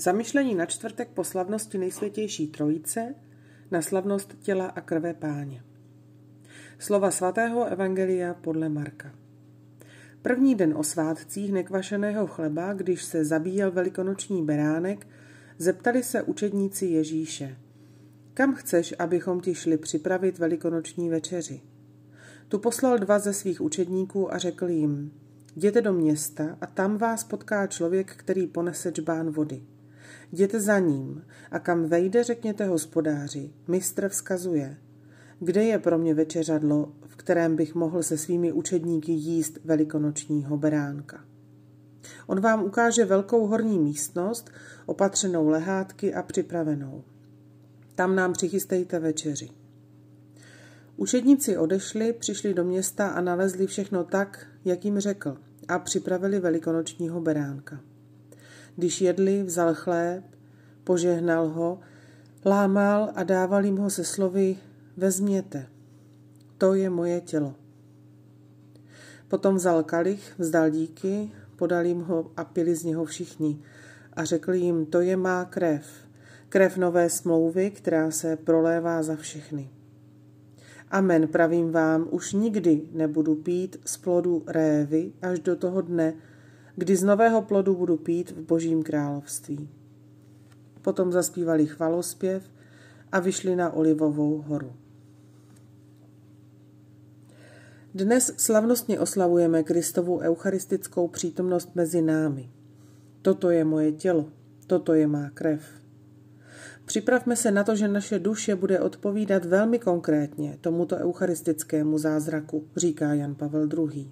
Zamyšlení na čtvrtek po slavnosti nejsvětější trojice na slavnost těla a krve páně. Slova svatého Evangelia podle Marka. První den o svátcích nekvašeného chleba, když se zabíjel velikonoční beránek, zeptali se učedníci Ježíše. Kam chceš, abychom ti šli připravit velikonoční večeři? Tu poslal dva ze svých učedníků a řekl jim, jděte do města a tam vás potká člověk, který ponese čbán vody. Jděte za ním a kam vejde, řekněte hospodáři. Mistr vzkazuje. Kde je pro mě večeřadlo, v kterém bych mohl se svými učedníky jíst velikonočního beránka? On vám ukáže velkou horní místnost, opatřenou lehátky a připravenou. Tam nám přichystejte večeři. Učedníci odešli, přišli do města a nalezli všechno tak, jak jim řekl, a připravili velikonočního beránka. Když jedli, vzal chléb, požehnal ho, lámal a dával jim ho se slovy vezměte, to je moje tělo. Potom vzal kalich, vzdal díky, podal jim ho a pili z něho všichni a řekl jim, to je má krev, krev nové smlouvy, která se prolévá za všechny. Amen, pravím vám, už nikdy nebudu pít z plodu révy až do toho dne, kdy z nového plodu budu pít v božím království. Potom zaspívali chvalospěv a vyšli na Olivovou horu. Dnes slavnostně oslavujeme Kristovu eucharistickou přítomnost mezi námi. Toto je moje tělo, toto je má krev. Připravme se na to, že naše duše bude odpovídat velmi konkrétně tomuto eucharistickému zázraku, říká Jan Pavel II.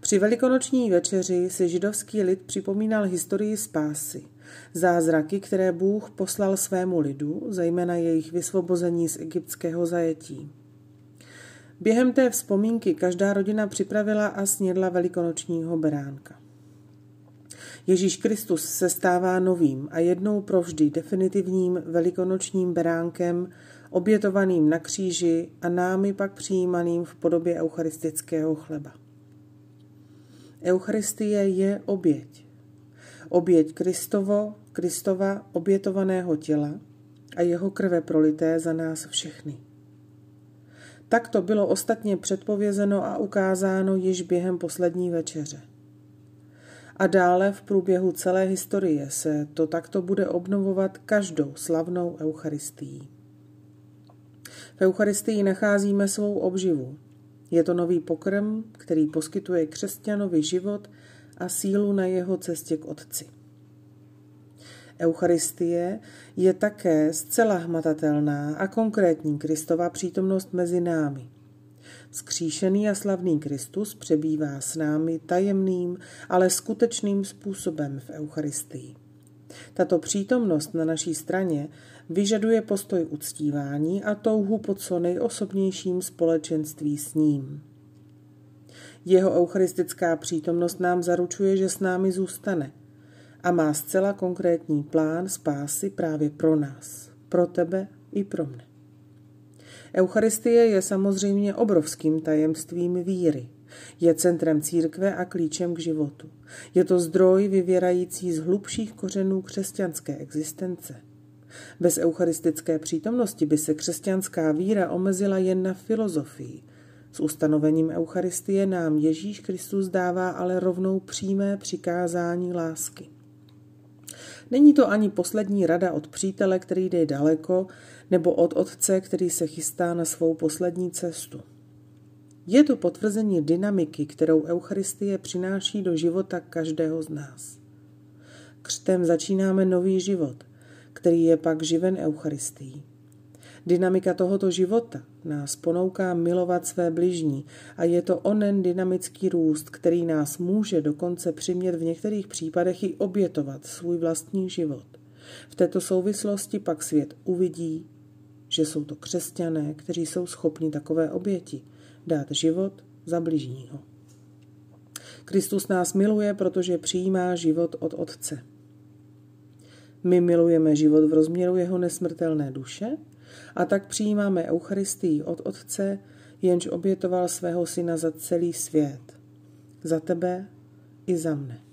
Při velikonoční večeři si židovský lid připomínal historii spásy, zázraky, které Bůh poslal svému lidu, zejména jejich vysvobození z egyptského zajetí. Během té vzpomínky každá rodina připravila a snědla velikonočního beránka. Ježíš Kristus se stává novým a jednou provždy definitivním velikonočním beránkem, obětovaným na kříži a námi pak přijímaným v podobě eucharistického chleba. Eucharistie je oběť. Oběť Kristovo, Kristova obětovaného těla a jeho krve prolité za nás všechny. Tak to bylo ostatně předpovězeno a ukázáno již během poslední večeře. A dále v průběhu celé historie se to takto bude obnovovat každou slavnou Eucharistii. V Eucharistii nacházíme svou obživu, je to nový pokrm, který poskytuje křesťanovi život a sílu na jeho cestě k Otci. Eucharistie je také zcela hmatatelná a konkrétní Kristova přítomnost mezi námi. Skříšený a slavný Kristus přebývá s námi tajemným, ale skutečným způsobem v Eucharistii. Tato přítomnost na naší straně vyžaduje postoj uctívání a touhu po co nejosobnějším společenství s ním. Jeho eucharistická přítomnost nám zaručuje, že s námi zůstane a má zcela konkrétní plán spásy právě pro nás, pro tebe i pro mne. Eucharistie je samozřejmě obrovským tajemstvím víry. Je centrem církve a klíčem k životu. Je to zdroj vyvěrající z hlubších kořenů křesťanské existence – bez eucharistické přítomnosti by se křesťanská víra omezila jen na filozofii. S ustanovením Eucharistie nám Ježíš Kristus dává ale rovnou přímé přikázání lásky. Není to ani poslední rada od přítele, který jde daleko, nebo od otce, který se chystá na svou poslední cestu. Je to potvrzení dynamiky, kterou Eucharistie přináší do života každého z nás. Křtem začínáme nový život, který je pak živen Eucharistií. Dynamika tohoto života nás ponouká milovat své bližní a je to onen dynamický růst, který nás může dokonce přimět v některých případech i obětovat svůj vlastní život. V této souvislosti pak svět uvidí, že jsou to křesťané, kteří jsou schopni takové oběti dát život za bližního. Kristus nás miluje, protože přijímá život od Otce. My milujeme život v rozměru jeho nesmrtelné duše a tak přijímáme Eucharistii od Otce, jenž obětoval svého syna za celý svět. Za tebe i za mne.